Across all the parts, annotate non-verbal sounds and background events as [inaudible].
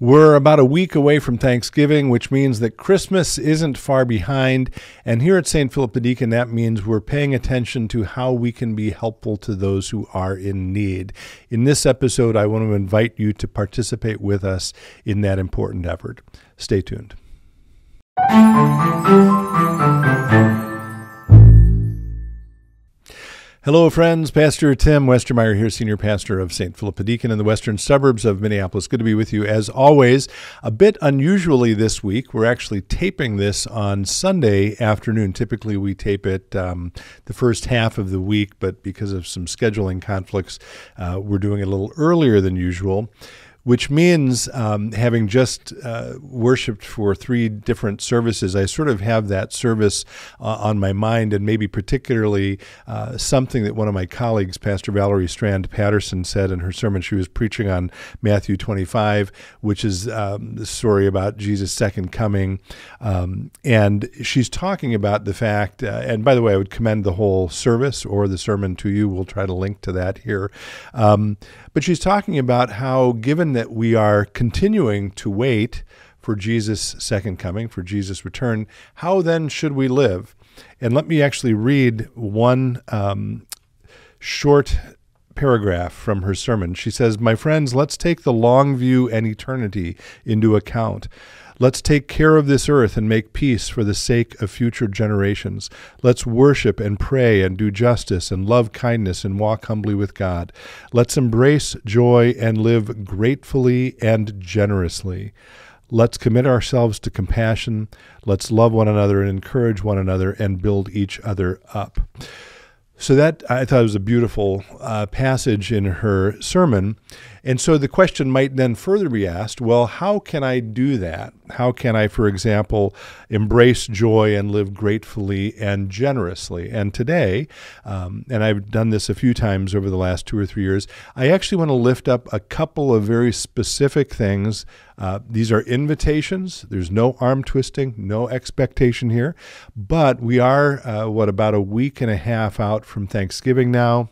We're about a week away from Thanksgiving, which means that Christmas isn't far behind. And here at St. Philip the Deacon, that means we're paying attention to how we can be helpful to those who are in need. In this episode, I want to invite you to participate with us in that important effort. Stay tuned. Hello, friends. Pastor Tim Westermeyer here, Senior Pastor of St. Philip Deacon in the western suburbs of Minneapolis. Good to be with you as always. A bit unusually this week, we're actually taping this on Sunday afternoon. Typically, we tape it um, the first half of the week, but because of some scheduling conflicts, uh, we're doing it a little earlier than usual which means um, having just uh, worshiped for three different services, I sort of have that service uh, on my mind, and maybe particularly uh, something that one of my colleagues, Pastor Valerie Strand Patterson, said in her sermon. She was preaching on Matthew 25, which is um, the story about Jesus' second coming. Um, and she's talking about the fact, uh, and by the way, I would commend the whole service or the sermon to you. We'll try to link to that here. Um, but she's talking about how, given that we are continuing to wait for Jesus' second coming, for Jesus' return, how then should we live? And let me actually read one um, short paragraph from her sermon. She says, My friends, let's take the long view and eternity into account. Let's take care of this earth and make peace for the sake of future generations. Let's worship and pray and do justice and love kindness and walk humbly with God. Let's embrace joy and live gratefully and generously. Let's commit ourselves to compassion. Let's love one another and encourage one another and build each other up. So that I thought was a beautiful uh, passage in her sermon. And so the question might then further be asked well, how can I do that? How can I, for example, embrace joy and live gratefully and generously? And today, um, and I've done this a few times over the last two or three years, I actually want to lift up a couple of very specific things. Uh, these are invitations. There's no arm twisting, no expectation here. But we are, uh, what, about a week and a half out from Thanksgiving now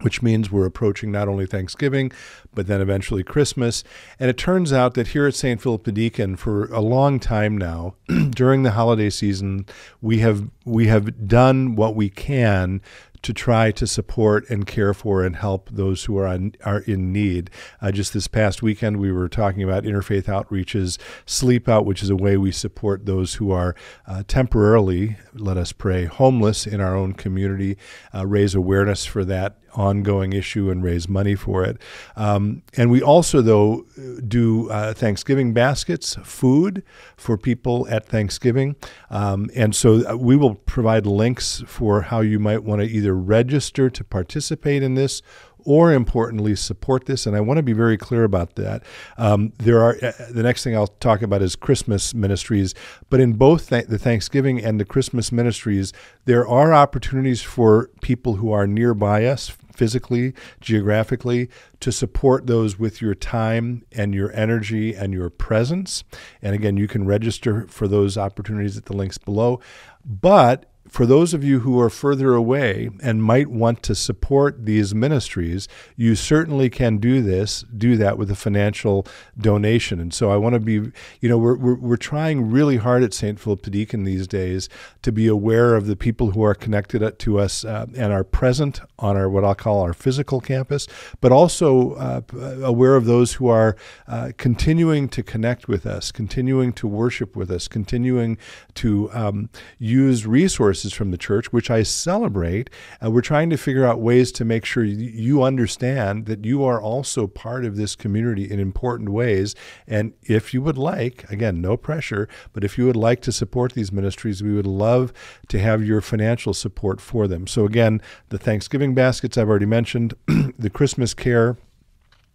which means we're approaching not only Thanksgiving, but then eventually Christmas. And it turns out that here at St. Philip the Deacon, for a long time now, [clears throat] during the holiday season, we have we have done what we can to try to support and care for and help those who are on, are in need. Uh, just this past weekend, we were talking about Interfaith Outreach's, Sleep Out, which is a way we support those who are uh, temporarily, let us pray, homeless in our own community, uh, raise awareness for that ongoing issue and raise money for it. Um, and we also, though, do uh, Thanksgiving baskets, food for people at Thanksgiving. Um, and so uh, we will provide links for how you might want to either register to participate in this or importantly support this and i want to be very clear about that um, there are uh, the next thing i'll talk about is christmas ministries but in both th- the thanksgiving and the christmas ministries there are opportunities for people who are nearby us physically, geographically, to support those with your time and your energy and your presence. And again, you can register for those opportunities at the links below. But for those of you who are further away and might want to support these ministries, you certainly can do this, do that with a financial donation. And so I want to be, you know, we're, we're, we're trying really hard at St. Philip Deacon these days to be aware of the people who are connected to us uh, and are present on our, what I'll call our physical campus, but also uh, aware of those who are uh, continuing to connect with us, continuing to worship with us, continuing to um, use resources resources from the church, which I celebrate. We're trying to figure out ways to make sure you understand that you are also part of this community in important ways. And if you would like, again, no pressure, but if you would like to support these ministries, we would love to have your financial support for them. So, again, the Thanksgiving baskets I've already mentioned, [clears throat] the Christmas care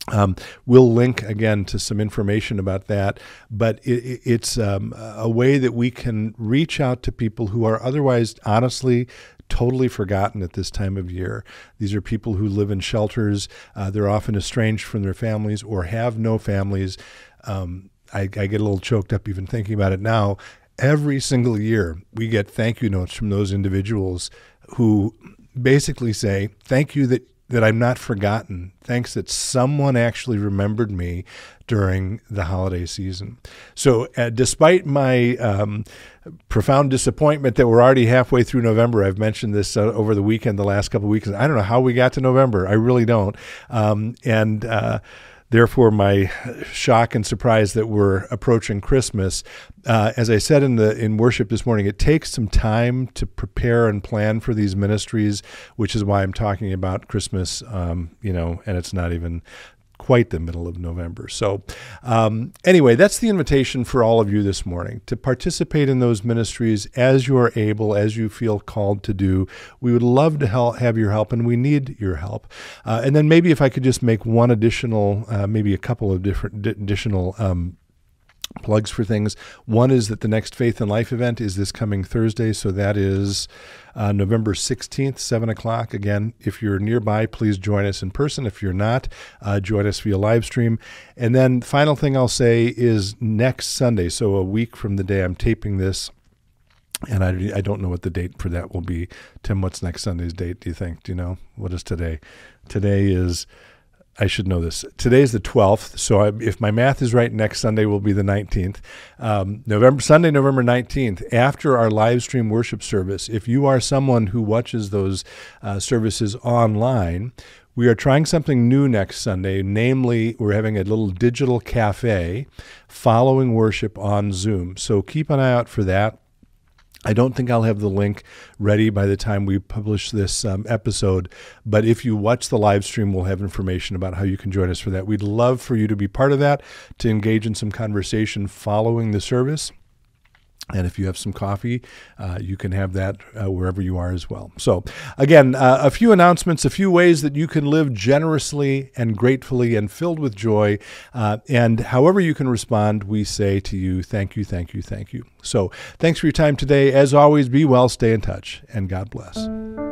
um, we'll link again to some information about that, but it, it's um, a way that we can reach out to people who are otherwise, honestly, totally forgotten at this time of year. These are people who live in shelters. Uh, they're often estranged from their families or have no families. Um, I, I get a little choked up even thinking about it now. Every single year, we get thank you notes from those individuals who basically say, Thank you that that I'm not forgotten. Thanks that someone actually remembered me during the holiday season. So, uh, despite my um, profound disappointment that we're already halfway through November, I've mentioned this uh, over the weekend, the last couple of weeks. I don't know how we got to November. I really don't. Um, and uh, therefore my shock and surprise that we're approaching Christmas. Uh, as I said in the in worship this morning, it takes some time to prepare and plan for these ministries, which is why I'm talking about Christmas. Um, you know, and it's not even quite the middle of November. So, um, anyway, that's the invitation for all of you this morning to participate in those ministries as you are able, as you feel called to do. We would love to help, have your help, and we need your help. Uh, and then maybe if I could just make one additional, uh, maybe a couple of different additional um, plugs for things. One is that the next Faith and Life event is this coming Thursday, so that is uh, November 16th, 7 o'clock. Again, if you're nearby, please join us in person. If you're not, uh, join us via live stream. And then, final thing I'll say is next Sunday, so a week from the day I'm taping this. And I, I don't know what the date for that will be. Tim, what's next Sunday's date, do you think? Do you know? What is today? Today is I should know this. Today is the 12th, so I, if my math is right, next Sunday will be the 19th. Um, November Sunday, November 19th, after our live stream worship service. If you are someone who watches those uh, services online, we are trying something new next Sunday. Namely, we're having a little digital cafe following worship on Zoom. So keep an eye out for that. I don't think I'll have the link ready by the time we publish this um, episode, but if you watch the live stream, we'll have information about how you can join us for that. We'd love for you to be part of that, to engage in some conversation following the service. And if you have some coffee, uh, you can have that uh, wherever you are as well. So, again, uh, a few announcements, a few ways that you can live generously and gratefully and filled with joy. Uh, and however you can respond, we say to you, thank you, thank you, thank you. So, thanks for your time today. As always, be well, stay in touch, and God bless.